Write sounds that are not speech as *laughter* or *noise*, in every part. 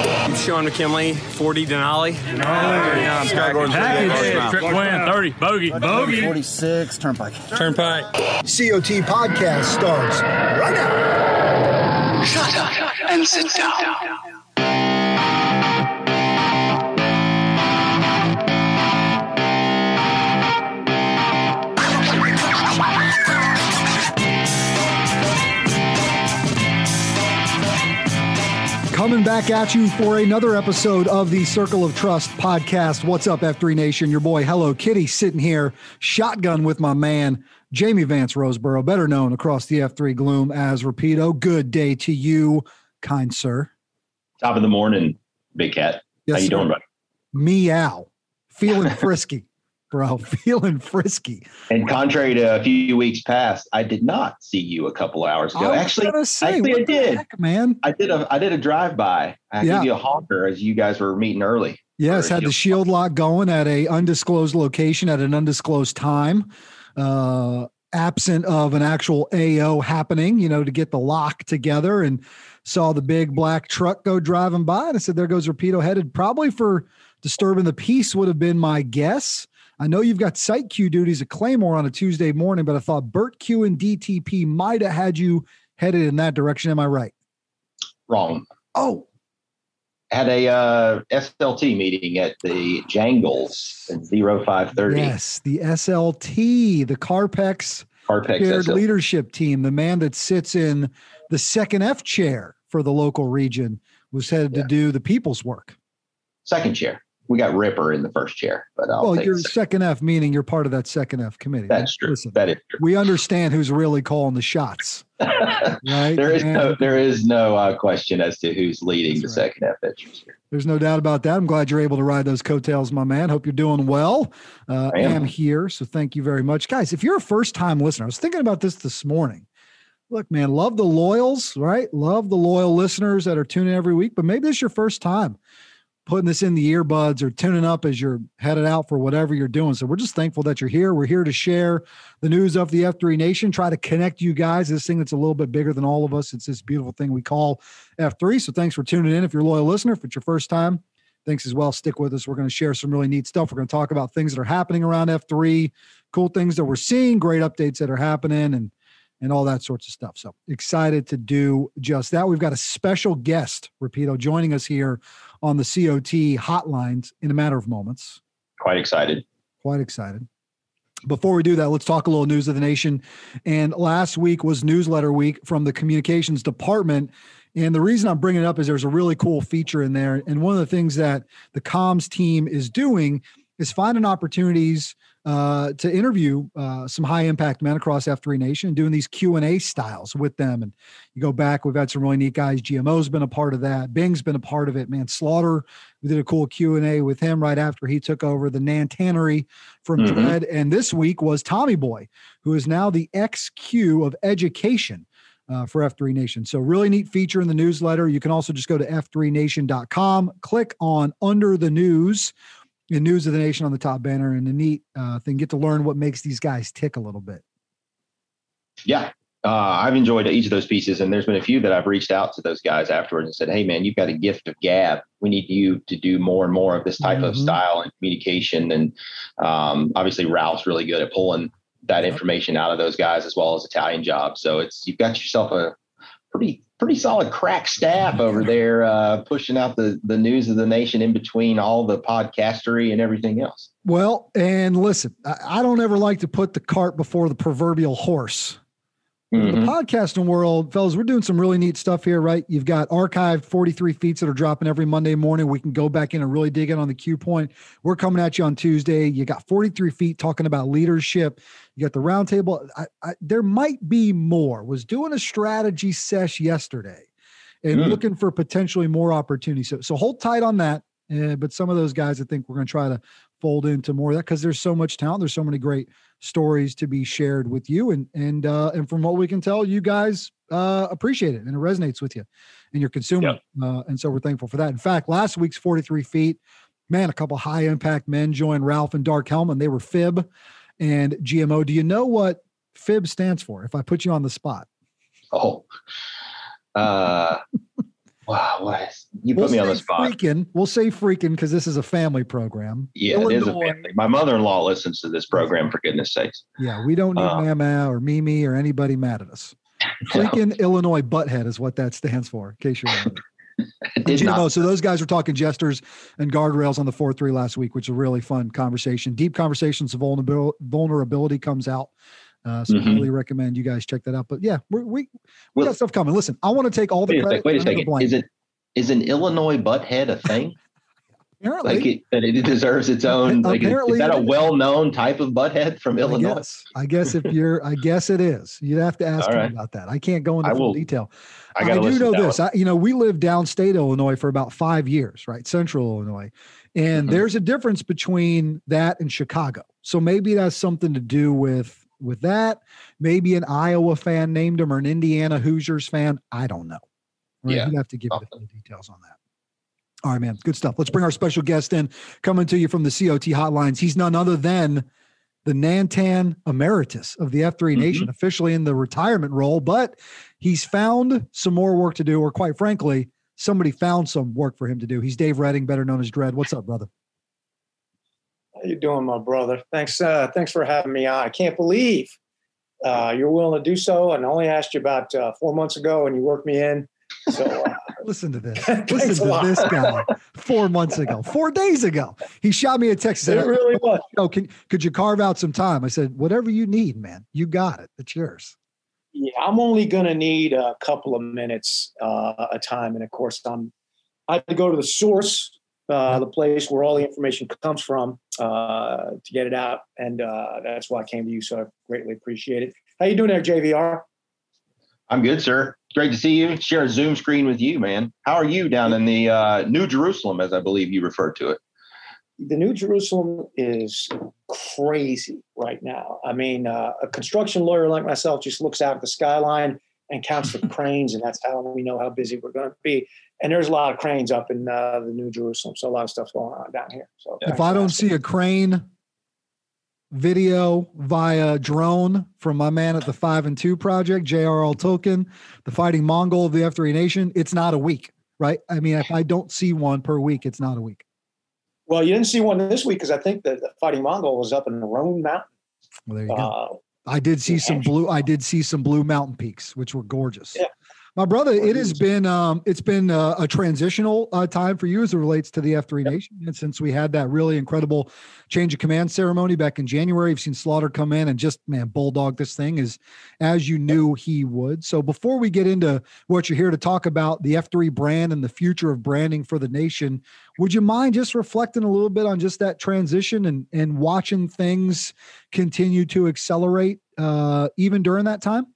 I'm Sean McKinley, 40 Denali. Oh, yeah, Scott Gordon. Trip win, 30, bogey, bogey. 46, turnpike. Turnpike. COT podcast starts right now. Shut up and sit down. Coming back at you for another episode of the Circle of Trust podcast. What's up, F3 Nation? Your boy, Hello Kitty, sitting here, shotgun with my man, Jamie Vance Roseborough, better known across the F3 gloom as Rapido. Good day to you, kind sir. Top of the morning, Big Cat. Yes, How you sir. doing, buddy? Meow. Feeling *laughs* frisky, bro. *laughs* Feeling frisky. And contrary to a few weeks past, I did not see you a couple hours ago. I actually, say, actually, I did. heck, man. I did a I did a drive by. I Yeah. gave you a honker as you guys were meeting early. Yes, had the shield- shield lock going at a undisclosed location at an undisclosed time, uh, absent of an actual AO happening. You know, to get the lock together, and saw the big black truck go driving by, and I said, "There goes Rapido headed probably for disturbing the peace." Would have been my guess. I know you've got site Q duties at Claymore on a Tuesday morning, but I thought Burt Q and DTP might have had you headed in that direction. Am I right? Wrong. Oh, Had a uh, SLT meeting at the Jangles at 0530. yes, the SLT, the Carpex. Carpex shared SLT. leadership team, the man that sits in the second F chair for the local region, was headed to do the people's work. Second chair. We got Ripper in the first chair, but I'll well, you're second. second F, meaning you're part of that second F committee. That's true. Listen, That is true. we understand who's really calling the shots, *laughs* right? there is no there is no uh, question as to who's leading the right. second F entries here. There's no doubt about that. I'm glad you're able to ride those coattails, my man. Hope you're doing well. Uh, I am. am here, so thank you very much, guys. If you're a first time listener, I was thinking about this this morning. Look, man, love the loyals, right? Love the loyal listeners that are tuning every week, but maybe this is your first time putting this in the earbuds or tuning up as you're headed out for whatever you're doing. So we're just thankful that you're here. We're here to share the news of the F3 Nation, try to connect you guys. This thing that's a little bit bigger than all of us. It's this beautiful thing we call F3. So thanks for tuning in. If you're a loyal listener, if it's your first time, thanks as well. Stick with us. We're going to share some really neat stuff. We're going to talk about things that are happening around F3, cool things that we're seeing, great updates that are happening, and and all that sorts of stuff. So excited to do just that. We've got a special guest, Rapido, joining us here on the COT hotlines in a matter of moments. Quite excited. Quite excited. Before we do that, let's talk a little news of the nation. And last week was newsletter week from the communications department. And the reason I'm bringing it up is there's a really cool feature in there. And one of the things that the comms team is doing is finding opportunities uh, to interview uh, some high impact men across F3 Nation, doing these Q and A styles with them. And you go back, we've had some really neat guys. GMO's been a part of that. Bing's been a part of it. Man, Slaughter, we did a cool Q and A with him right after he took over the Nan Tannery from Mhm. Dredd. And this week was Tommy Boy, who is now the XQ of education. Uh, for F3 Nation. So, really neat feature in the newsletter. You can also just go to f3nation.com, click on under the news, and news of the nation on the top banner, and the neat uh, thing, get to learn what makes these guys tick a little bit. Yeah, uh, I've enjoyed each of those pieces, and there's been a few that I've reached out to those guys afterwards and said, "Hey, man, you've got a gift of gab. We need you to do more and more of this type mm-hmm. of style and communication." And um, obviously, Ralph's really good at pulling that information out of those guys as well as Italian jobs. So it's you've got yourself a pretty pretty solid crack staff over there uh, pushing out the the news of the nation in between all the podcastery and everything else. Well, and listen, I, I don't ever like to put the cart before the proverbial horse. Mm-hmm. The podcasting world, fellas, we're doing some really neat stuff here, right? You've got archived 43 feet that are dropping every Monday morning. We can go back in and really dig in on the cue point. We're coming at you on Tuesday. You got 43 feet talking about leadership. You got the roundtable. I, I, there might be more. Was doing a strategy sesh yesterday and mm. looking for potentially more opportunities. So, so hold tight on that. Uh, but some of those guys, I think we're going to try to fold into more of that because there's so much talent. There's so many great stories to be shared with you, and and uh, and from what we can tell, you guys uh, appreciate it and it resonates with you and your consumer. Yep. Uh, and so we're thankful for that. In fact, last week's 43 feet, man, a couple high impact men joined Ralph and Dark Helmet. They were Fib and GMO. Do you know what Fib stands for? If I put you on the spot. Oh, uh, *laughs* Wow, what? You put we'll me on the spot. Freaking, we'll say freaking because this is a family program. Yeah, Illinois. it is a family. My mother-in-law listens to this program for goodness sakes. Yeah, we don't need uh, Mama or Mimi or anybody mad at us. *laughs* Freaking no. Illinois butthead is what that stands for. In case you're wondering. you know, so those guys were talking jesters and guardrails on the four three last week, which is a really fun conversation. Deep conversations of vulnerability, vulnerability comes out. Uh, so mm-hmm. I really recommend you guys check that out. But yeah, we we, we well, got stuff coming. Listen, I want to take all the wait credit. A sec, wait a second. Is it is an Illinois butthead a thing? Apparently, like it, that it deserves its own. Like, Apparently, is that a well-known type of butthead from Illinois? I guess, I guess if you're, I guess it is. You'd have to *laughs* ask right. about that. I can't go into full detail. I, I do know this. I, you know, we lived downstate Illinois for about five years, right? Central Illinois, and mm-hmm. there's a difference between that and Chicago. So maybe that's something to do with with that. Maybe an Iowa fan named him or an Indiana Hoosiers fan. I don't know. Right? Yeah. You'd have to give me the details on that. All right, man. Good stuff. Let's bring our special guest in, coming to you from the COT hotlines. He's none other than the Nantan Emeritus of the F3 mm-hmm. Nation, officially in the retirement role, but he's found some more work to do, or quite frankly, somebody found some work for him to do. He's Dave Redding, better known as Dredd. What's up, brother? How you doing, my brother? Thanks, uh, thanks for having me on. I can't believe uh, you're willing to do so. And I only asked you about uh, four months ago, and you worked me in. So uh, listen to this. *laughs* listen to this guy. Four months ago, four days ago, he shot me a text. Said, it really was. Oh, can could you carve out some time? I said, whatever you need, man. You got it. It's yours. Yeah, I'm only going to need a couple of minutes uh, a time, and of course, I'm. I have to go to the source uh, the place where all the information comes from uh, to get it out, and uh, that's why I came to you. So I greatly appreciate it. How you doing there, JVR? I'm good, sir. Great to see you. Share a Zoom screen with you, man. How are you down in the uh, New Jerusalem, as I believe you referred to it? The New Jerusalem is crazy right now. I mean, uh, a construction lawyer like myself just looks out at the skyline and counts the *laughs* cranes, and that's how we know how busy we're going to be and there's a lot of cranes up in uh, the New Jerusalem, so a lot of stuff's going on down here. So if I don't see a crane video via drone from my man at the Five and Two Project, J.R.L. Tolkien, the Fighting Mongol of the F3 Nation, it's not a week, right? I mean, if I don't see one per week, it's not a week. Well, you didn't see one this week because I think the, the Fighting Mongol was up in the Roan Mountain. Well, there you go. Uh, I did see some blue. I did see some blue mountain peaks, which were gorgeous. Yeah, my brother, it has been um, it's been uh, a transitional uh, time for you as it relates to the F3 Nation, and since we had that really incredible change of command ceremony back in January, you've seen Slaughter come in and just man bulldog this thing is as you knew he would. So before we get into what you're here to talk about, the F3 brand and the future of branding for the nation, would you mind just reflecting a little bit on just that transition and and watching things continue to accelerate uh, even during that time?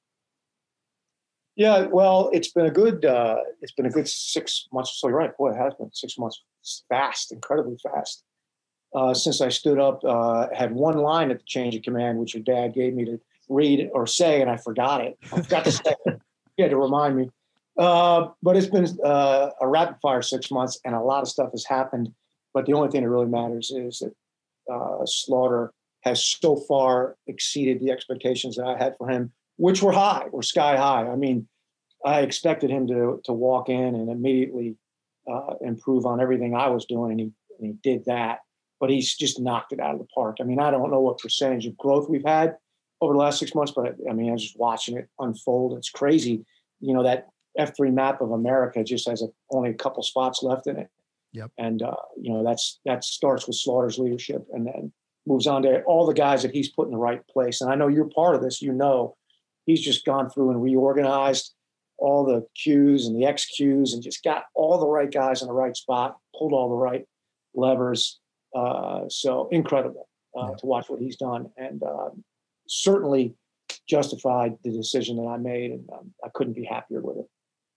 Yeah, well, it's been a good uh, it's been a good six months. So you're right, boy, it has been six months. Fast, incredibly fast. Uh, since I stood up, uh, had one line at the change of command, which your dad gave me to read or say, and I forgot it. I forgot to say it. He had to remind me. Uh, but it's been uh, a rapid fire six months, and a lot of stuff has happened. But the only thing that really matters is that uh, Slaughter has so far exceeded the expectations that I had for him which were high, were sky high. I mean, I expected him to to walk in and immediately uh, improve on everything I was doing, and he and he did that. But he's just knocked it out of the park. I mean, I don't know what percentage of growth we've had over the last six months, but I mean, I'm just watching it unfold. It's crazy. You know, that F3 map of America just has a, only a couple spots left in it. Yep. And uh, you know, that's that starts with Slaughter's leadership, and then moves on to all the guys that he's put in the right place. And I know you're part of this. You know, he's just gone through and reorganized all the Qs and the XQs and just got all the right guys in the right spot, pulled all the right levers. Uh, so incredible uh, yeah. to watch what he's done, and um, certainly justified the decision that I made, and um, I couldn't be happier with it.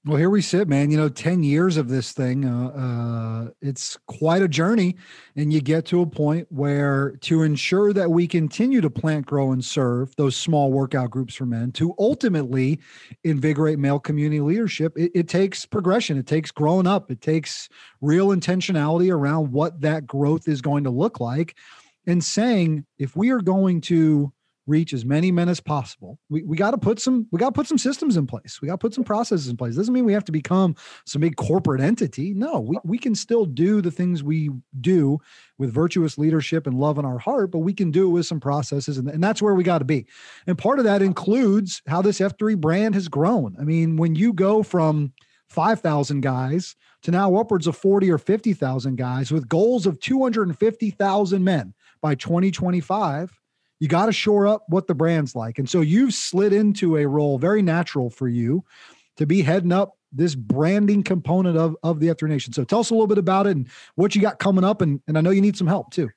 Well, here we sit, man. You know, 10 years of this thing, uh, uh, it's quite a journey. And you get to a point where to ensure that we continue to plant, grow, and serve those small workout groups for men, to ultimately invigorate male community leadership, it, it takes progression. It takes growing up. It takes real intentionality around what that growth is going to look like. And saying, if we are going to reach as many men as possible. We, we got to put some we got to put some systems in place. We got to put some processes in place. Doesn't mean we have to become some big corporate entity. No, we, we can still do the things we do with virtuous leadership and love in our heart, but we can do it with some processes. And, and that's where we got to be. And part of that includes how this F3 brand has grown. I mean, when you go from 5,000 guys to now upwards of 40 or 50,000 guys with goals of 250,000 men by 2025 you got to shore up what the brand's like. And so you've slid into a role very natural for you to be heading up this branding component of, of the F3 Nation. So tell us a little bit about it and what you got coming up. And, and I know you need some help too.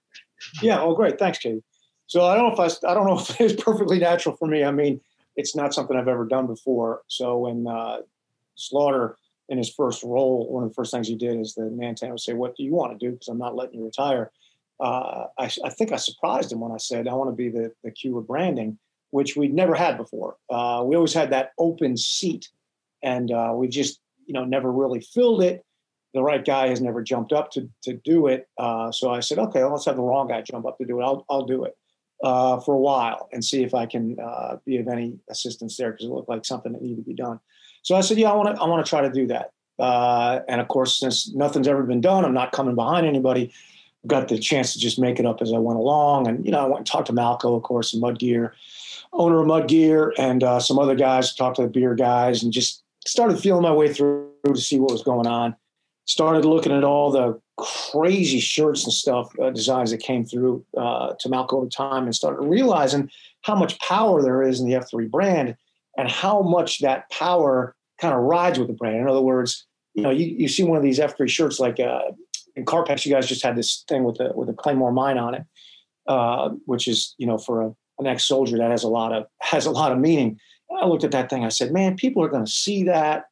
Yeah. Oh, great. Thanks, Kitty. So I don't know if I, I don't know *laughs* if it's perfectly natural for me. I mean, it's not something I've ever done before. So when uh, Slaughter in his first role, one of the first things he did is the Nantan would say, what do you want to do? Because I'm not letting you retire uh, I, I, think I surprised him when I said I want to be the the of branding, which we'd never had before. Uh, we always had that open seat, and uh, we just you know never really filled it. The right guy has never jumped up to to do it. Uh, so I said, okay, well, let's have the wrong guy jump up to do it. I'll I'll do it uh, for a while and see if I can uh, be of any assistance there because it looked like something that needed to be done. So I said, yeah, I want to I want to try to do that. and of course, since nothing's ever been done, I'm not coming behind anybody got the chance to just make it up as I went along. And, you know, I went and talked to Malco, of course, and Mud Gear, owner of Mud Gear, and uh, some other guys, talked to the beer guys, and just started feeling my way through to see what was going on. Started looking at all the crazy shirts and stuff, uh, designs that came through uh, to Malco over time, and started realizing how much power there is in the F3 brand and how much that power kind of rides with the brand. In other words, you know, you, you see one of these F3 shirts like uh, in Carpex, you guys just had this thing with the with a Claymore mine on it, uh, which is you know for a, an ex soldier that has a lot of *laughs* has a lot of meaning. I looked at that thing. I said, man, people are going to see that,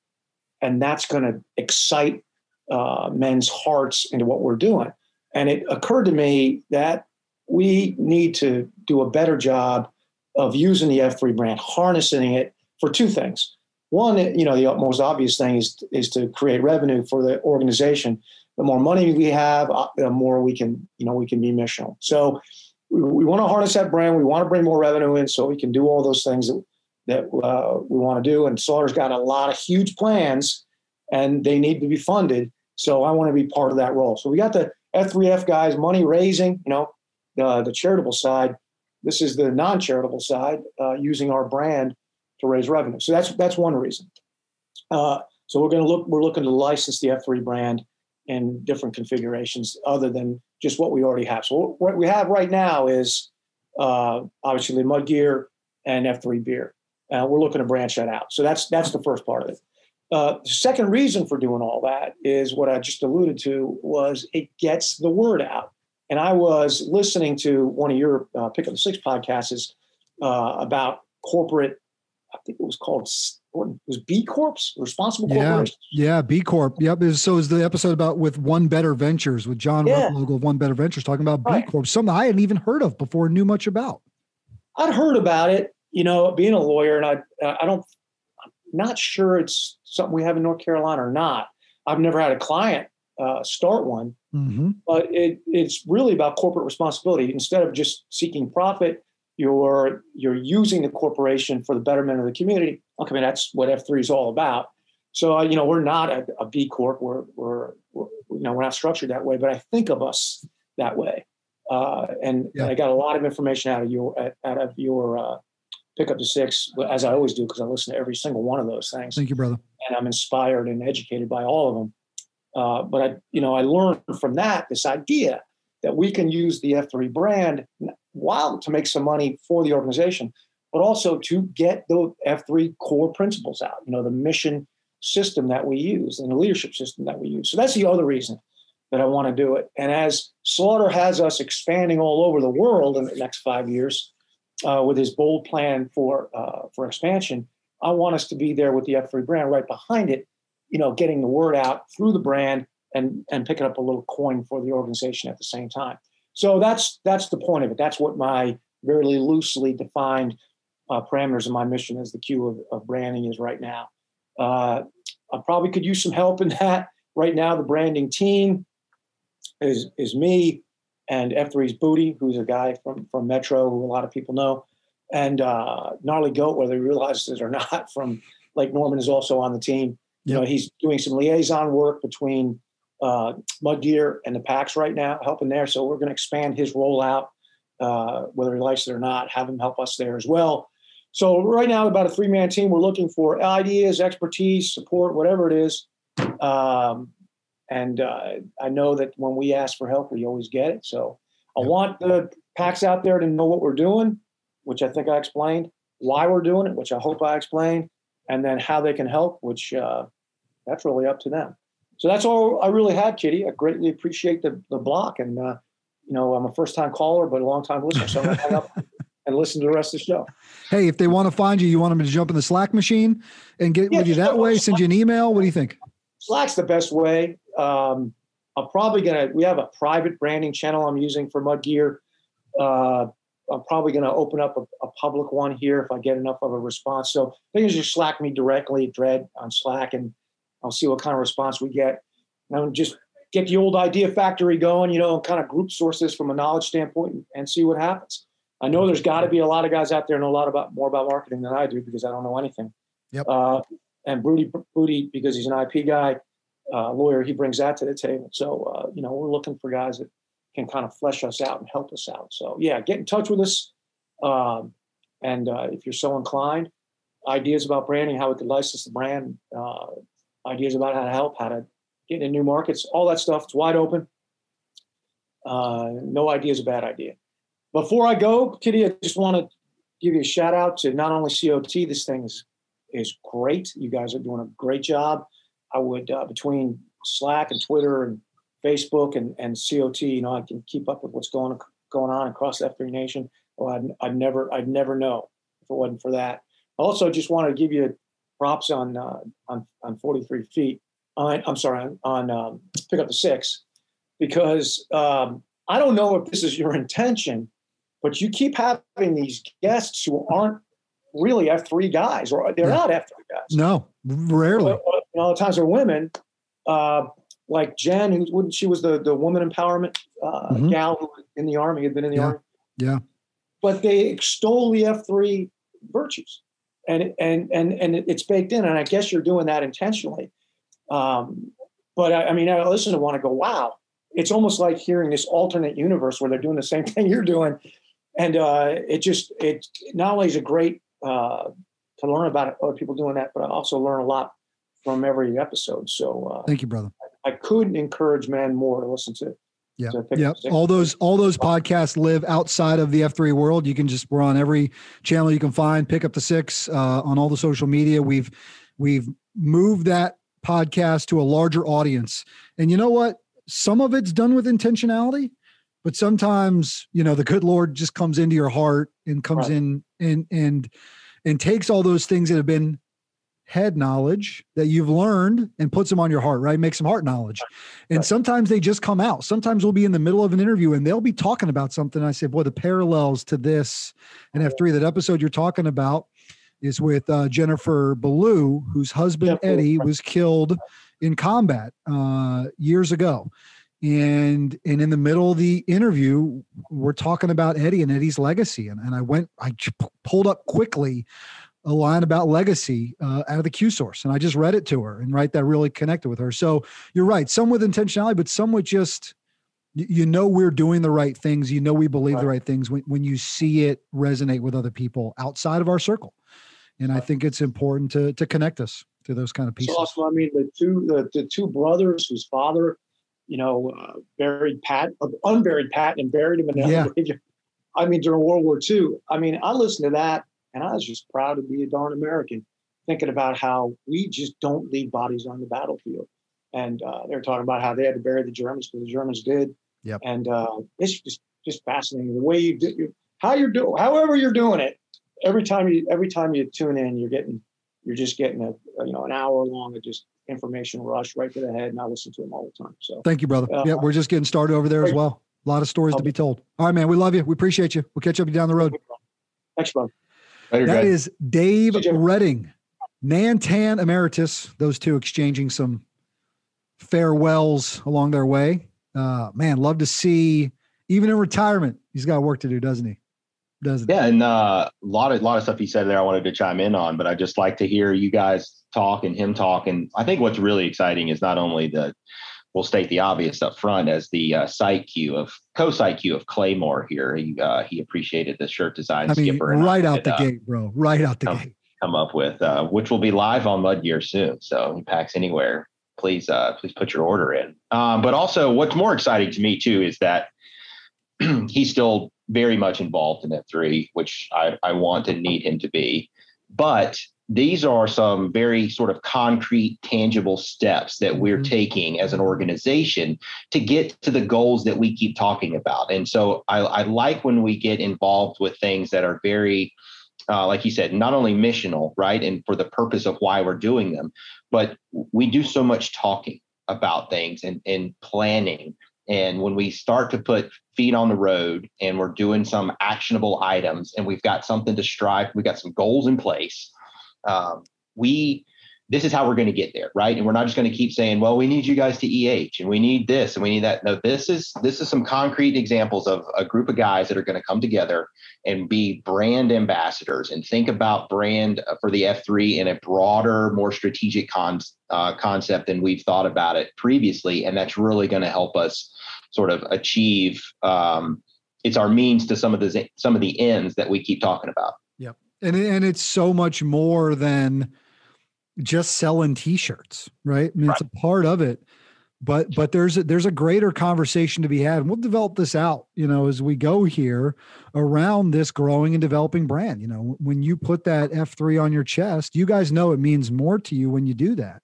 and that's going to excite uh, men's hearts into what we're doing. And it occurred to me that we need to do a better job of using the F3 brand, harnessing it for two things. One, you know, the most obvious thing is is to create revenue for the organization, the more money we have, uh, the more we can, you know, we can be missional. So we, we want to harness that brand. We want to bring more revenue in so we can do all those things that, that uh, we want to do. And Slaughter's got a lot of huge plans and they need to be funded. So I want to be part of that role. So we got the F3F guys, money raising, you know, the, the charitable side. This is the non-charitable side, uh, using our brand to raise revenue. So that's that's one reason. Uh, so we're going to look. We're looking to license the F3 brand in different configurations other than just what we already have. So what we have right now is uh, obviously mud gear and F3 beer. Uh, we're looking to branch that out. So that's that's the first part of it. Uh, the second reason for doing all that is what I just alluded to was it gets the word out. And I was listening to one of your uh, Pick Up the Six podcasts uh, about corporate. I think it was called what was B Corps, responsible yeah, corporation. Yeah, B Corp. Yep. So is the episode about with One Better Ventures with John yeah. of One Better Ventures talking about right. B Corp, something I hadn't even heard of before, knew much about. I'd heard about it, you know, being a lawyer, and I I don't I'm not sure it's something we have in North Carolina or not. I've never had a client uh, start one, mm-hmm. but it, it's really about corporate responsibility. Instead of just seeking profit, you're you're using the corporation for the betterment of the community. Okay, I mean that's what F3 is all about. So uh, you know we're not a, a B corp. We're, we're, we're you know we're not structured that way. But I think of us that way. Uh, and, yeah. I got a lot of information out of your out of your uh, pick up the six as I always do because I listen to every single one of those things. Thank you, brother. And I'm inspired and educated by all of them. Uh, but I, you know, I learned from that this idea that we can use the F3 brand while to make some money for the organization, but also to get the F3 core principles out. You know, the mission system that we use and the leadership system that we use. So that's the other reason that I want to do it. And as Slaughter has us expanding all over the world in the next five years uh, with his bold plan for uh, for expansion, I want us to be there with the F3 brand right behind it, you know, getting the word out through the brand and and picking up a little coin for the organization at the same time. So that's that's the point of it. That's what my very loosely defined uh, parameters of my mission as the Q of, of branding is right now. Uh, I probably could use some help in *laughs* that. Right now, the branding team is is me and F3's Booty, who's a guy from from Metro who a lot of people know, and uh, Gnarly Goat, whether he realizes it or *laughs* not, from Lake Norman is also on the team. Yep. You know, he's doing some liaison work between uh, Mud Gear and the PAX right now, helping there. So we're going to expand his rollout, uh, whether he likes it or not, have him help us there as well. So right now, about a three man team, we're looking for ideas, expertise, support, whatever it is. Um, and uh, I know that when we ask for help, we always get it. So I want the PAX out there to know what we're doing, which I think I explained, why we're doing it, which I hope I explained, and then how they can help, which uh, that's really up to them. So that's all I really had, Kitty. I greatly appreciate the, the block. And, uh, you know, I'm a first time caller, but a long time listener. So I'm going to hang up *laughs* and listen to the rest of the show. Hey, if they want to find you, you want them to jump in the Slack machine and get yeah, with you that way, send you an email. What do you think? Slack's the best way. Um, I'm probably gonna. We have a private branding channel I'm using for Mud Gear. Uh, I'm probably going to open up a, a, public one here if I get enough of a response. So they can just Slack me directly, Dredd on Slack, and I'll see what kind of response we get. And just get the old idea factory going, you know, and kind of group sources from a knowledge standpoint and, and see what happens. I know there's got to be a lot of guys out there know a lot about more about marketing than I do because I don't know anything. Yep. Uh, and Booty, Booty, because he's an IP guy, uh, lawyer, he brings that to the table. So, uh, you know, we're looking for guys that can kind of flesh us out and help us out. So, yeah, get in touch with us. Um, and uh, if you're so inclined, ideas about branding, how we could license the brand, uh, ideas about how to help, how to get in new markets, all that stuff. It's wide open. Uh, no idea is a bad idea. Before I go, Kitty, I just want to give you a shout out to not only COT. This thing is is great. You guys are doing a great job. I would uh, between Slack and Twitter and Facebook and, and COT, you know, I can keep up with what's going going on across F3 Nation. Well, I'd, I'd never I'd never know if it wasn't for that. Also, just want to give you props on uh, on on 43 feet. On, I'm sorry, on, on um, pick up the six, because um, I don't know if this is your intention, but you keep having these guests who aren't really F3 guys, or they're yeah. not F3 guys. No, rarely. And all the times are women, uh, like Jen, who wouldn't, she was the the woman empowerment uh, mm-hmm. gal who in the army had been in the yeah. army. Yeah. But they extol the F three virtues, and and and and it's baked in. And I guess you're doing that intentionally. Um, but I, I mean, I listen to want to go, wow. It's almost like hearing this alternate universe where they're doing the same *laughs* thing you're doing, and uh, it just it not only is a great uh, to learn about other people doing that, but I also learn a lot from every episode. So uh, thank you, brother. I, I couldn't encourage man more to listen to. Yeah, yeah. All those all those podcasts live outside of the F three world. You can just we're on every channel you can find. Pick up the six uh, on all the social media. We've we've moved that podcast to a larger audience, and you know what? Some of it's done with intentionality, but sometimes you know the good Lord just comes into your heart and comes right. in and and and takes all those things that have been head knowledge that you've learned and puts them on your heart, right? Makes some heart knowledge. And right. sometimes they just come out. Sometimes we'll be in the middle of an interview and they'll be talking about something. I say, boy, the parallels to this and F3, that episode you're talking about is with uh, Jennifer Ballou, whose husband Eddie was killed in combat uh, years ago. And and in the middle of the interview we're talking about eddie and eddie's legacy. And, and i went i pulled up quickly a line about legacy uh, out of the q source. And i just read it to her and right that really connected with her. So you're right some with intentionality but some with just you know we're doing the right things. You know we believe right. the right. things when, when you see it resonate with other people outside of our circle. And right. i think it's important to to connect us to those kind of pieces. so also i mean the two the, the two brothers whose father you know, uh, buried Pat, uh, unburied Pat, and buried him in yeah. *laughs* I mean, during World War II. I mean, I listened to that, and I was just proud to be a darn American, thinking about how we just don't leave bodies on the battlefield. And uh, they're talking about how they had to bury the Germans because the Germans did. Yep. And uh, it's just just fascinating the way you do, how you're doing, however you're doing it. Every time you every time you tune in, you're getting you're just getting a, a you know an hour long of just information rush right to the head, and I listen to them all the time. So thank you, brother. Uh, yeah, we're just getting started over there great. as well. A lot of stories to be told. All right, man. We love you. We appreciate you. We'll catch up you down the road. Thanks, bro. Later, that guys. is Dave Redding, Nantan Emeritus. Those two exchanging some farewells along their way. Uh, man, love to see. Even in retirement, he's got work to do, doesn't he? Doesn't yeah, and uh, a lot of a lot of stuff he said there, I wanted to chime in on, but I just like to hear you guys talk and him talk. And I think what's really exciting is not only the we'll state the obvious up front as the uh, site Q of co-site Q of Claymore here. He uh, he appreciated the shirt design. I mean, skipper right out the uh, gate, bro. Right out the come, gate. Come up with uh, which will be live on Mud Gear soon. So he PAX anywhere. Please uh, please put your order in. Um, but also, what's more exciting to me too is that *clears throat* he's still very much involved in F3, which I, I want and need him to be. But these are some very sort of concrete, tangible steps that we're mm-hmm. taking as an organization to get to the goals that we keep talking about. And so I, I like when we get involved with things that are very, uh, like you said, not only missional, right? And for the purpose of why we're doing them, but we do so much talking about things and, and planning. And when we start to put feet on the road and we're doing some actionable items and we've got something to strive, we've got some goals in place um, we this is how we're going to get there right? And we're not just going to keep saying well we need you guys to eh and we need this and we need that. No this is this is some concrete examples of a group of guys that are going to come together and be brand ambassadors and think about brand for the f3 in a broader more strategic con- uh, concept than we've thought about it previously and that's really going to help us sort of achieve um, it's our means to some of the some of the ends that we keep talking about. Yep. and and it's so much more than just selling t-shirts right? I mean right. it's a part of it but but there's a, there's a greater conversation to be had. And we'll develop this out you know as we go here around this growing and developing brand. You know when you put that f3 on your chest you guys know it means more to you when you do that.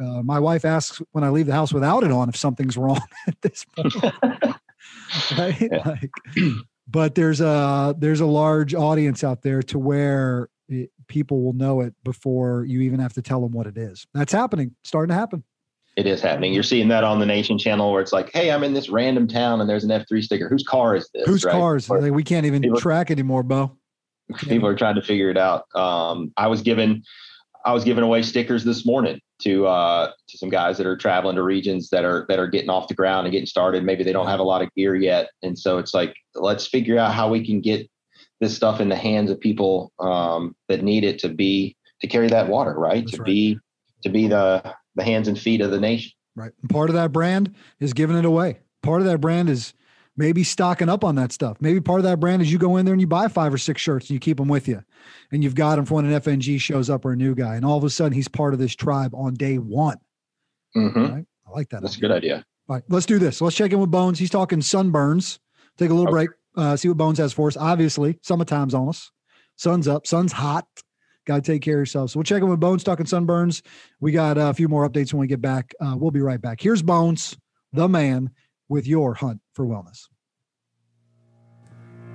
Uh, my wife asks when i leave the house without it on if something's *laughs* wrong at this point. *laughs* Right? Yeah. like but there's a there's a large audience out there to where it, people will know it before you even have to tell them what it is. That's happening, starting to happen. It is happening. You're seeing that on the Nation channel where it's like, hey, I'm in this random town and there's an F3 sticker. Whose car is this? Whose right? cars? Like, we can't even people, track anymore, Bo. *laughs* People are trying to figure it out. Um, I was given I was giving away stickers this morning to uh, to some guys that are traveling to regions that are that are getting off the ground and getting started. Maybe they don't have a lot of gear yet, and so it's like let's figure out how we can get this stuff in the hands of people um, that need it to be to carry that water, right? That's to right. be to be the the hands and feet of the nation. Right. And part of that brand is giving it away. Part of that brand is maybe stocking up on that stuff. Maybe part of that brand is you go in there and you buy five or six shirts and you keep them with you, and you've got them for when an FNG shows up or a new guy, and all of a sudden he's part of this tribe on day one. Mm-hmm. Right? I like that. That's idea. a good idea. All right, let's do this. Let's check in with Bones. He's talking sunburns. Take a little okay. break. Uh, see what Bones has for us. Obviously, summertime's on us. Sun's up. Sun's hot. Got to take care of yourself. So we'll check in with Bones talking sunburns. We got uh, a few more updates when we get back. Uh, we'll be right back. Here's Bones, the man, with your hunt for wellness.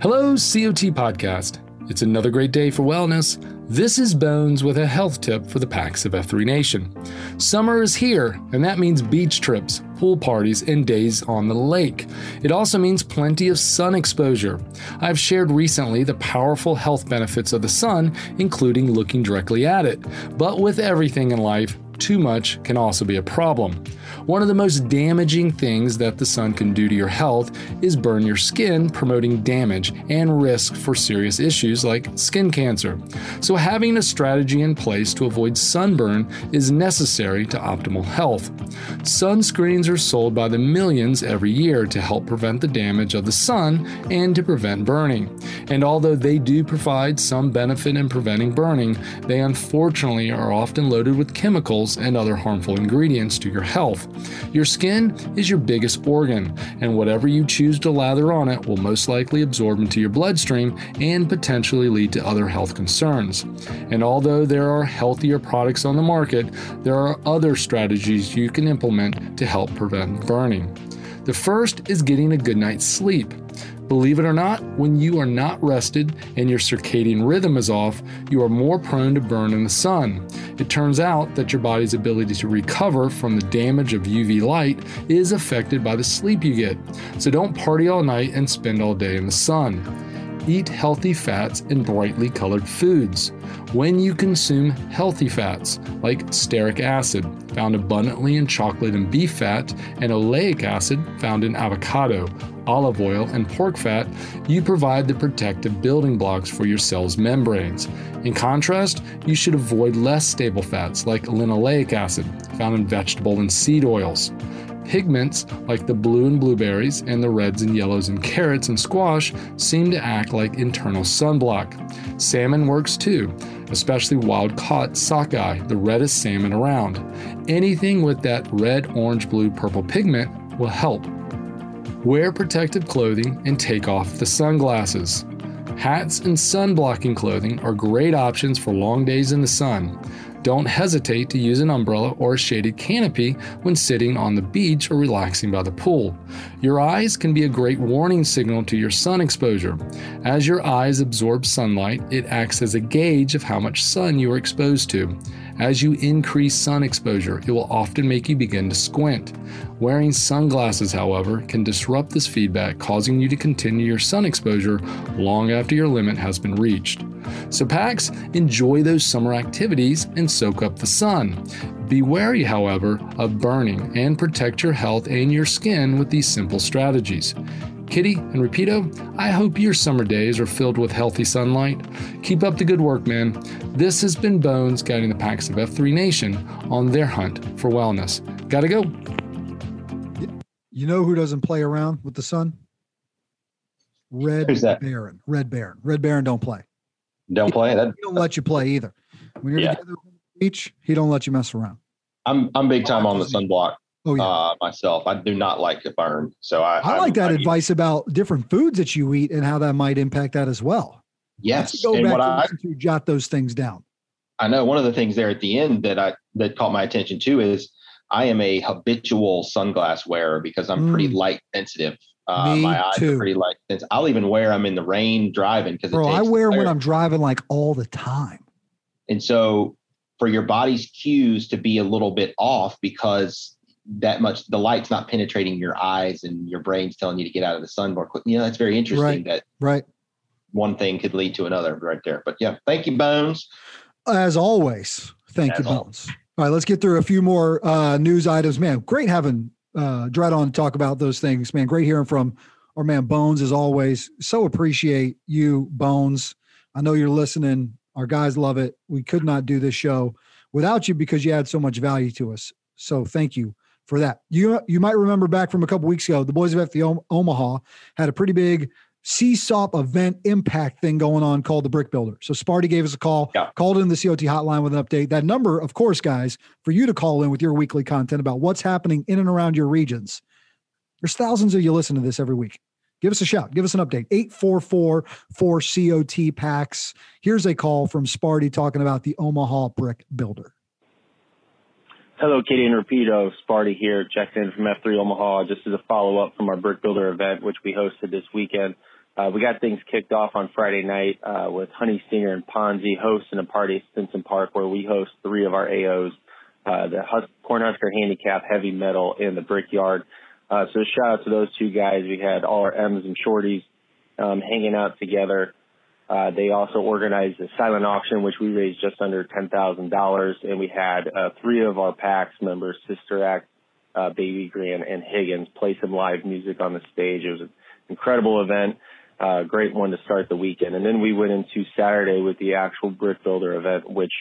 Hello, COT Podcast. It's another great day for wellness. This is Bones with a health tip for the PAX of F3 Nation. Summer is here, and that means beach trips, pool parties, and days on the lake. It also means plenty of sun exposure. I've shared recently the powerful health benefits of the sun, including looking directly at it. But with everything in life, too much can also be a problem. One of the most damaging things that the sun can do to your health is burn your skin, promoting damage and risk for serious issues like skin cancer. So, having a strategy in place to avoid sunburn is necessary to optimal health. Sunscreens are sold by the millions every year to help prevent the damage of the sun and to prevent burning. And although they do provide some benefit in preventing burning, they unfortunately are often loaded with chemicals and other harmful ingredients to your health. Your skin is your biggest organ, and whatever you choose to lather on it will most likely absorb into your bloodstream and potentially lead to other health concerns. And although there are healthier products on the market, there are other strategies you can implement to help prevent burning. The first is getting a good night's sleep. Believe it or not, when you are not rested and your circadian rhythm is off, you are more prone to burn in the sun. It turns out that your body's ability to recover from the damage of UV light is affected by the sleep you get. So don't party all night and spend all day in the sun. Eat healthy fats and brightly colored foods. When you consume healthy fats, like stearic acid, found abundantly in chocolate and beef fat, and oleic acid, found in avocado, olive oil, and pork fat, you provide the protective building blocks for your cell's membranes. In contrast, you should avoid less stable fats like linoleic acid, found in vegetable and seed oils. Pigments like the blue in blueberries and the reds and yellows in carrots and squash seem to act like internal sunblock. Salmon works too, especially wild caught sockeye, the reddest salmon around. Anything with that red, orange, blue, purple pigment will help. Wear protective clothing and take off the sunglasses. Hats and sun blocking clothing are great options for long days in the sun. Don't hesitate to use an umbrella or a shaded canopy when sitting on the beach or relaxing by the pool. Your eyes can be a great warning signal to your sun exposure. As your eyes absorb sunlight, it acts as a gauge of how much sun you are exposed to. As you increase sun exposure, it will often make you begin to squint. Wearing sunglasses, however, can disrupt this feedback, causing you to continue your sun exposure long after your limit has been reached. So, PAX, enjoy those summer activities and soak up the sun. Be wary, however, of burning and protect your health and your skin with these simple strategies. Kitty and Rapido, I hope your summer days are filled with healthy sunlight. Keep up the good work, man. This has been Bones guiding the PAX of F3 Nation on their hunt for wellness. Gotta go. You know who doesn't play around with the sun? Red Baron. Red Baron. Red Baron don't play. Don't play that. He don't let you play either. When you're Yeah. together on the beach, he don't let you mess around. I'm I'm big time on the sunblock. Oh, yeah. uh, myself. I do not like to burn, so I I like that I, advice about different foods that you eat and how that might impact that as well. Yes, Go and back I to jot those things down. I know one of the things there at the end that I that caught my attention too is I am a habitual sunglass wearer because I'm pretty Mm. light sensitive. Uh, Me my eyes too. are pretty light sensitive. I'll even wear them in the rain driving because Bro, I wear when I'm driving like all the time. And so for your body's cues to be a little bit off because that much the light's not penetrating your eyes and your brain's telling you to get out of the sun more quickly. You know, that's very interesting Right. that Right. one thing could lead to another right there. But yeah, thank you, Bones. As always, thank As you, Bones. All right, let's get through a few more uh, news items. Man, great having uh, Dredd on to talk about those things. Man, great hearing from our man Bones as always. So appreciate you, Bones. I know you're listening. Our guys love it. We could not do this show without you because you add so much value to us. So thank you for that. You you might remember back from a couple weeks ago, the boys of F3 Omaha had a pretty big CSAUP event impact thing going on called the Brick Builder. So Sparty gave us a call, called in the COT hotline with an update. That number, of course, guys, for you to call in with your weekly content about what's happening in and around your regions. There's thousands of you listen to this every week. Give us a shout. Give us an update. 844 4 COT packs. Here's a call from Sparty talking about the Omaha Brick Builder. Hello, Kitty and Rapido. Sparty here, checking in from F3 Omaha. Just as a follow up from our Brick Builder event, which we hosted this weekend. Uh, we got things kicked off on Friday night uh, with Honey Singer and Ponzi hosting a party at Stinson Park where we host three of our AOs, uh, the Hus- Cornhusker Handicap, Heavy Metal, and the Brickyard. Uh, so shout out to those two guys. We had all our M's and Shorties um, hanging out together. Uh, they also organized a silent auction, which we raised just under $10,000. And we had uh, three of our PAX members, Sister Act, uh, Baby Grand, and Higgins, play some live music on the stage. It was an incredible event, uh, great one to start the weekend. And then we went into Saturday with the actual Brick Builder event, which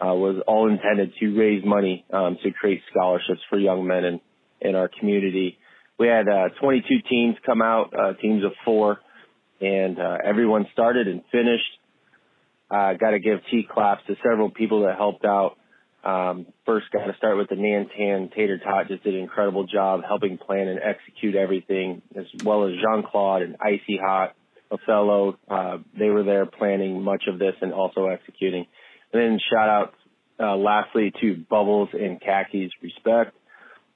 uh, was all intended to raise money um, to create scholarships for young men in, in our community. We had uh, 22 teams come out, uh, teams of four and uh, everyone started and finished. I uh, got to give T claps to several people that helped out. Um, first, got to start with the Nantan Tater Tot. Just did an incredible job helping plan and execute everything, as well as Jean Claude and Icy Hot, Othello. Uh, they were there planning much of this and also executing. And then shout out uh, lastly to Bubbles and Khakis Respect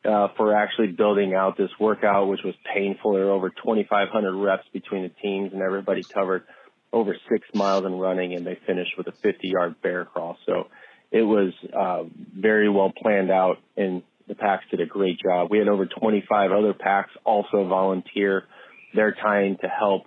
uh, for actually building out this workout, which was painful. There were over 2,500 reps between the teams, and everybody covered over six miles in running, and they finished with a 50-yard bear crawl. So it was uh, very well planned out, and the PAX did a great job. We had over 25 other PAX also volunteer their time to help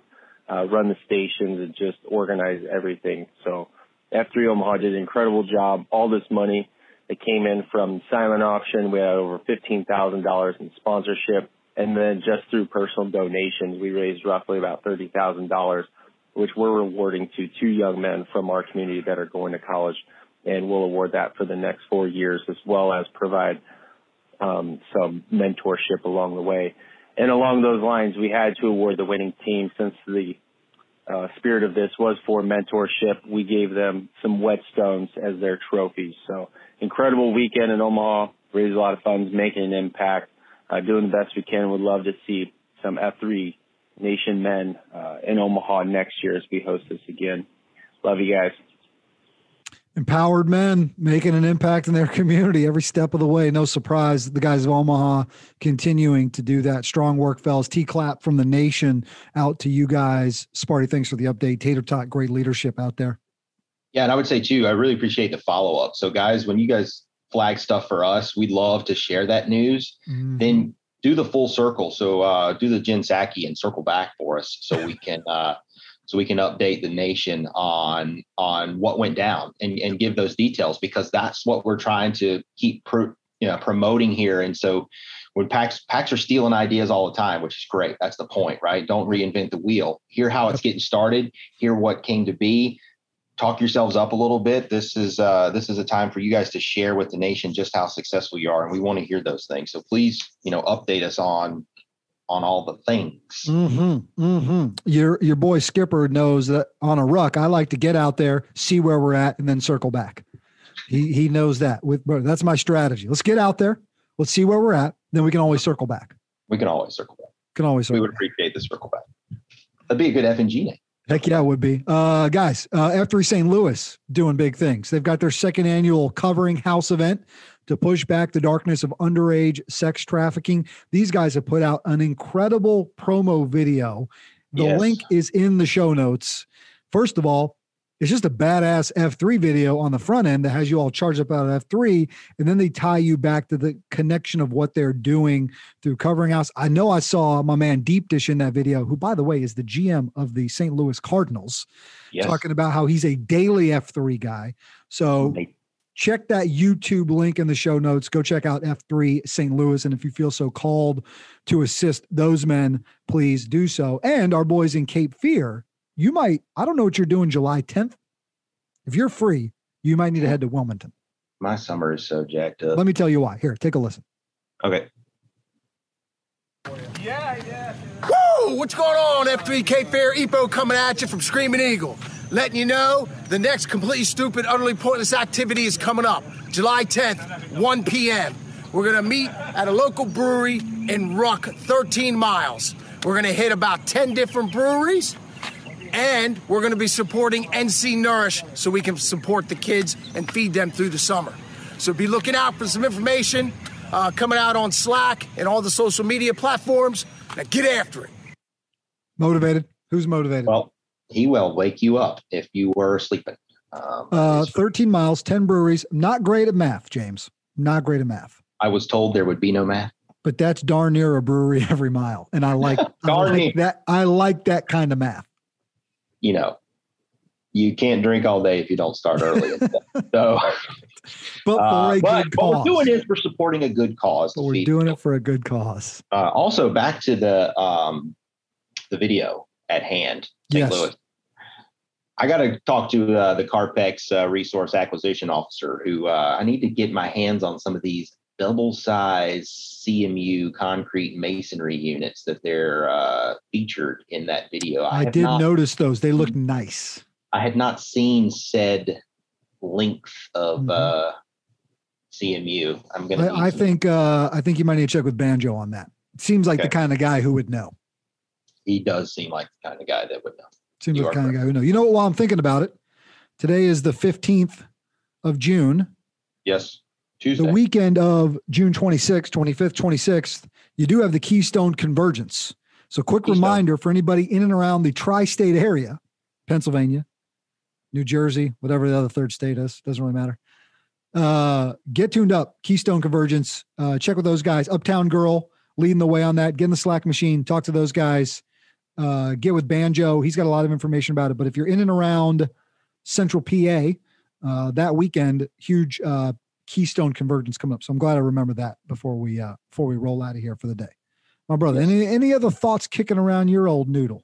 uh, run the stations and just organize everything. So F3 Omaha did an incredible job. All this money that came in from silent auction. We had over $15,000 in sponsorship. And then just through personal donations, we raised roughly about $30,000, which we're rewarding to two young men from our community that are going to college. And we'll award that for the next four years as well as provide um, some mentorship along the way. And along those lines, we had to award the winning team since the uh, spirit of this was for mentorship. We gave them some whetstones as their trophies. So incredible weekend in Omaha. Raised a lot of funds, making an impact, uh, doing the best we can. Would love to see some F3 Nation men uh, in Omaha next year as we host this again. Love you guys. Empowered men making an impact in their community every step of the way. No surprise, the guys of Omaha continuing to do that. Strong work, fellas. T clap from the nation out to you guys. Sparty, thanks for the update. Tater Tot, great leadership out there. Yeah, and I would say too, I really appreciate the follow up. So, guys, when you guys flag stuff for us, we'd love to share that news. Mm-hmm. Then do the full circle. So, uh, do the Jen Psaki and circle back for us, so we *laughs* can uh, so we can update the nation on on what went down and and give those details because that's what we're trying to keep pro, you know promoting here. And so, when PAX PAX are stealing ideas all the time, which is great. That's the point, right? Don't reinvent the wheel. Hear how it's getting started. Hear what came to be talk yourselves up a little bit. This is uh, this is a time for you guys to share with the nation just how successful you are, and we want to hear those things. So please, you know, update us on on all the things. Mm-hmm, mm-hmm. Your your boy Skipper knows that on a ruck, I like to get out there, see where we're at, and then circle back. He he knows that. With that's my strategy. Let's get out there. Let's see where we're at. Then we can always circle back. We can always circle back. Can always. we would back. appreciate the circle back. That'd be a good F and G name. Heck yeah, it would be. Uh, guys, uh, F3 St. Louis doing big things. They've got their second annual covering house event to push back the darkness of underage sex trafficking. These guys have put out an incredible promo video. The yes. link is in the show notes. First of all, it's just a badass F3 video on the front end that has you all charged up out of F3. And then they tie you back to the connection of what they're doing through covering house. I know I saw my man Deep Dish in that video, who, by the way, is the GM of the St. Louis Cardinals, yes. talking about how he's a daily F3 guy. So check that YouTube link in the show notes. Go check out F3 St. Louis. And if you feel so called to assist those men, please do so. And our boys in Cape Fear you might, I don't know what you're doing July 10th. If you're free, you might need to head to Wilmington. My summer is so jacked up. Let me tell you why. Here, take a listen. Okay. Yeah, yeah. Woo! What's going on, F3 Cape Fear? EPO coming at you from Screaming Eagle. Letting you know the next completely stupid, utterly pointless activity is coming up. July 10th, 1 p.m. We're going to meet at a local brewery in Ruck, 13 miles. We're going to hit about 10 different breweries and we're going to be supporting NC Nourish so we can support the kids and feed them through the summer. So be looking out for some information uh, coming out on Slack and all the social media platforms. Now get after it. Motivated? Who's motivated? Well, he will wake you up if you were sleeping. Um, uh, 13 miles, 10 breweries. Not great at math, James. Not great at math. I was told there would be no math. But that's darn near a brewery *laughs* every mile. And I like, I like that. I like that kind of math you know, you can't drink all day if you don't start early. *laughs* so, but uh, but, but we're doing this. We're supporting a good cause. But we're doing it for a good cause. Uh, also, back to the um, the video at hand, St. Yes. Louis. I got to talk to uh, the Carpex uh, resource acquisition officer, who uh, I need to get my hands on some of these double size CMU concrete masonry units that they're uh, featured in that video. I, have did not- notice those. They look nice. I had not seen said length of uh, CMU. I'm gonna. Mm-hmm. I, I think uh, I think you might need to check with Banjo on that. Seems like the kind of guy who would know. he does seem like the kind of guy that would know. Seems You like the kind of guy who know. You know what? While I'm thinking about it, today is the 15th of June. Yes, Tuesday. The weekend of June 26th, 25th, 26th, you do have the Keystone Convergence. So, quick reminder for anybody in and around the tri state area Pennsylvania, New Jersey, whatever the other third state is, doesn't really matter. Uh, get tuned up. Keystone Convergence. Uh, check with those guys. Uptown Girl leading the way on that. Get in the Slack machine. Talk to those guys. Uh, get with Banjo. He's got a lot of information about it. But if you're in and around Central PA, uh, that weekend, huge uh, Keystone Convergence coming up. So I'm glad I remember that before we uh, before we roll out of here for the day. My brother, any any other thoughts kicking around your old noodle?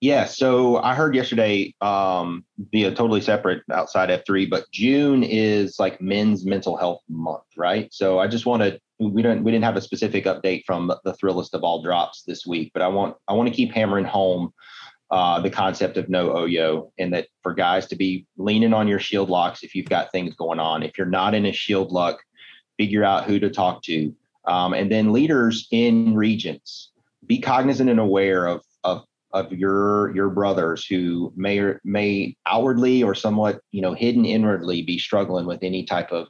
Yeah, so I heard yesterday um via totally separate outside F3, but June is like men's mental health month, right? So I just want to we don't we didn't have a specific update from the thrillist of all drops this week, but I want I want to keep hammering home uh the concept of no Oyo and that for guys to be leaning on your shield locks if you've got things going on. If you're not in a shield lock, figure out who to talk to. Um, and then leaders in regions, be cognizant and aware of of of your your brothers who may or may outwardly or somewhat you know hidden inwardly be struggling with any type of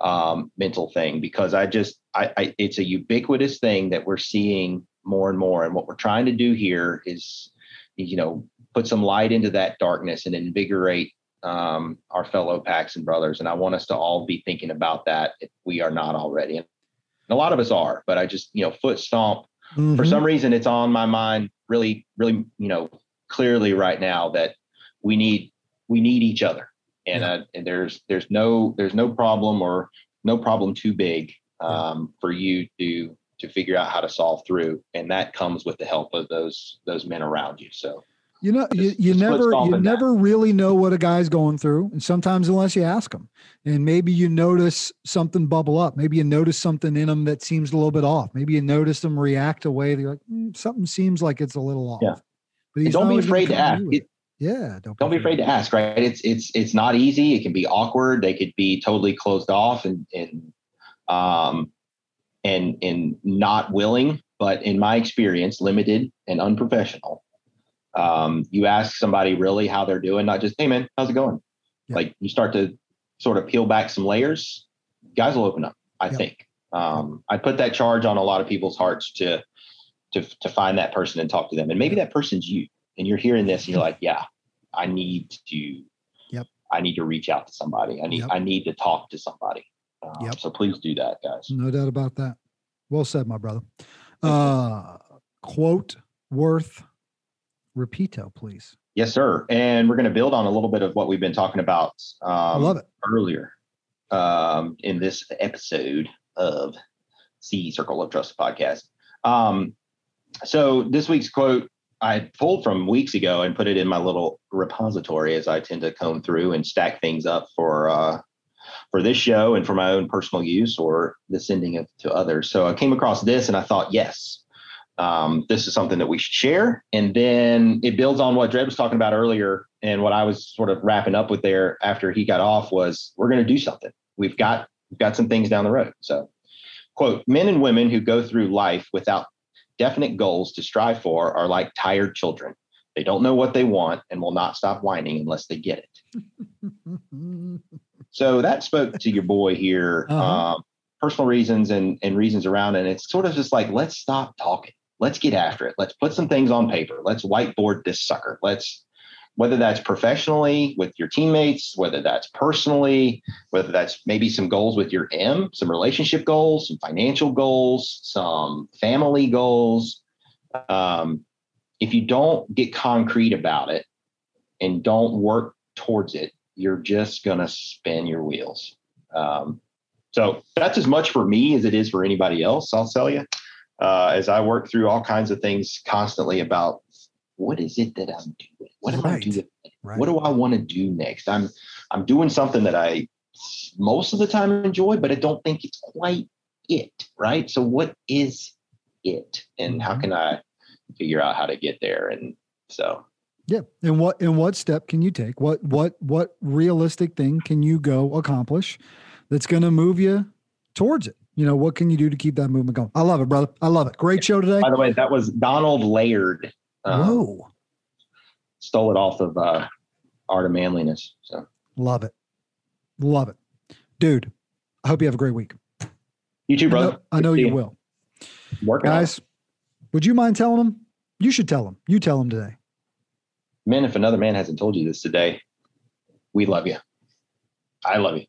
um, mental thing because I just I, I it's a ubiquitous thing that we're seeing more and more and what we're trying to do here is you know put some light into that darkness and invigorate um, our fellow PAX and brothers. And I want us to all be thinking about that if we are not already. And a lot of us are but I just you know foot stomp. For Mhm. some reason it's on my mind really really you know clearly right now that we need we need each other. And uh, and there's there's no there's no problem or no problem too big um, for you to to figure out how to solve through and that comes with the help of those those men around you so You know, you, you never you stomping that. never really know what a guy's going through, and sometimes unless you ask him, and maybe you notice something bubble up. Maybe you notice something in him that seems a little bit off. Maybe you notice them react a way that you're like, "Hmm, something seems like it's a little off. Yeah. But he's don't be afraid to ask It- Yeah, don't don't be afraid to ask right it's it's it's not easy it can be awkward they could be totally closed off and and um and and not willing but in my experience limited and unprofessional. Um you ask somebody really how they're doing not just hey man how's it going? Like you start to sort of peel back some layers guys will open up i think. Um i put that charge on a lot of people's hearts to to to find that person and talk to them. And maybe that person's you and you're hearing this and you're like yeah i need to Yep. i need to reach out to somebody. I need Yep. i need to talk to somebody Yep. so please do that guys No doubt about that. Well said, my brother. Uh, quote worth repeato, please. Yes, sir. And we're going to build on a little bit of what we've been talking about um, love it. earlier um, in this episode of C Circle of Trust podcast. Um, so this week's quote I pulled from weeks ago and put it in my little repository as I tend to comb through and stack things up for uh, for this show and for my own personal use or the sending it to others. So I came across this and I thought, yes, um, this is something that we should share. And then it builds on what Dredd was talking about earlier. And what I was sort of wrapping up with there after he got off was we're going to do something. We've got, we've got some things down the road. So quote, men and women who go through life without definite goals to strive for are like tired children. They don't know what they want and will not stop whining unless they get it. *laughs* So that spoke to your boy here. Uh-huh. Um, personal reasons and, and reasons around it. And it's sort of just like, let's stop talking. Let's get after it. Let's put some things on paper. Let's whiteboard this sucker. Let's, whether that's professionally with your teammates, whether that's personally, whether that's maybe some goals with your M, some relationship goals, some financial goals, some family goals. Um, if you don't get concrete about it and don't work towards it, you're just going to spin your wheels. Um, so that's as much for me as it is for anybody else. I'll tell you, uh, as I work through all kinds of things constantly about what is it that I'm doing? What am right. I doing? Right. What do I want to do next? I'm I'm doing something that I most of the time enjoy, but I don't think it's quite it. Right. So what is it, and how mm-hmm. can I figure out how to get there? And so yeah. And what and what step can you take? What what what realistic thing can you go accomplish that's going to move you towards it? You know, what can you do to keep that movement going? I love it, brother. I love it. Great show today. By the way, that was Donald Laird. Um, Whoa. Stole it off of uh, Art of Manliness. So love it. Love it. Dude, I hope you have a great week. You too, brother. I know, I know you, you will. Work Guys, would you mind telling them? You should tell them. You tell them today. Men, if another man hasn't told you this today, we love you. I love you.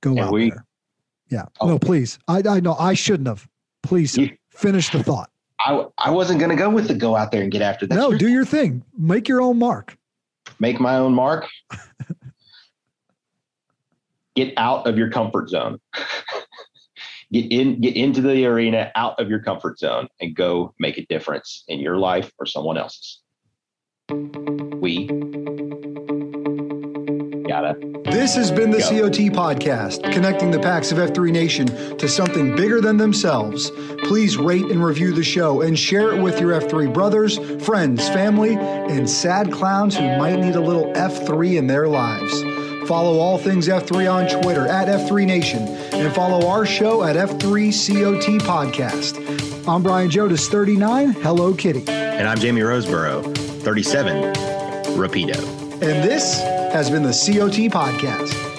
Go and out we, there. Yeah. Oh, no, please. I I know I shouldn't have. Please you, finish the thought. I I wasn't gonna go with the go out there and get after that. No, do your thing. Make your own mark. Make my own mark. *laughs* get out of your comfort zone. *laughs* get in get into the arena out of your comfort zone and go make a difference in your life or someone else's. We gotta. This has been the go. COT podcast, connecting the PAX of F3 Nation to something bigger than themselves. Please rate and review the show and share it with your F3 brothers, friends, family, and sad clowns who might need a little F3 in their lives. Follow all things F3 on Twitter at F3 Nation and follow our show at F3COT Podcast. I'm Brian Jodas, 39. Hello, Kitty. And I'm Jamie Roseborough, 37. Rapido. And this has been the COT Podcast.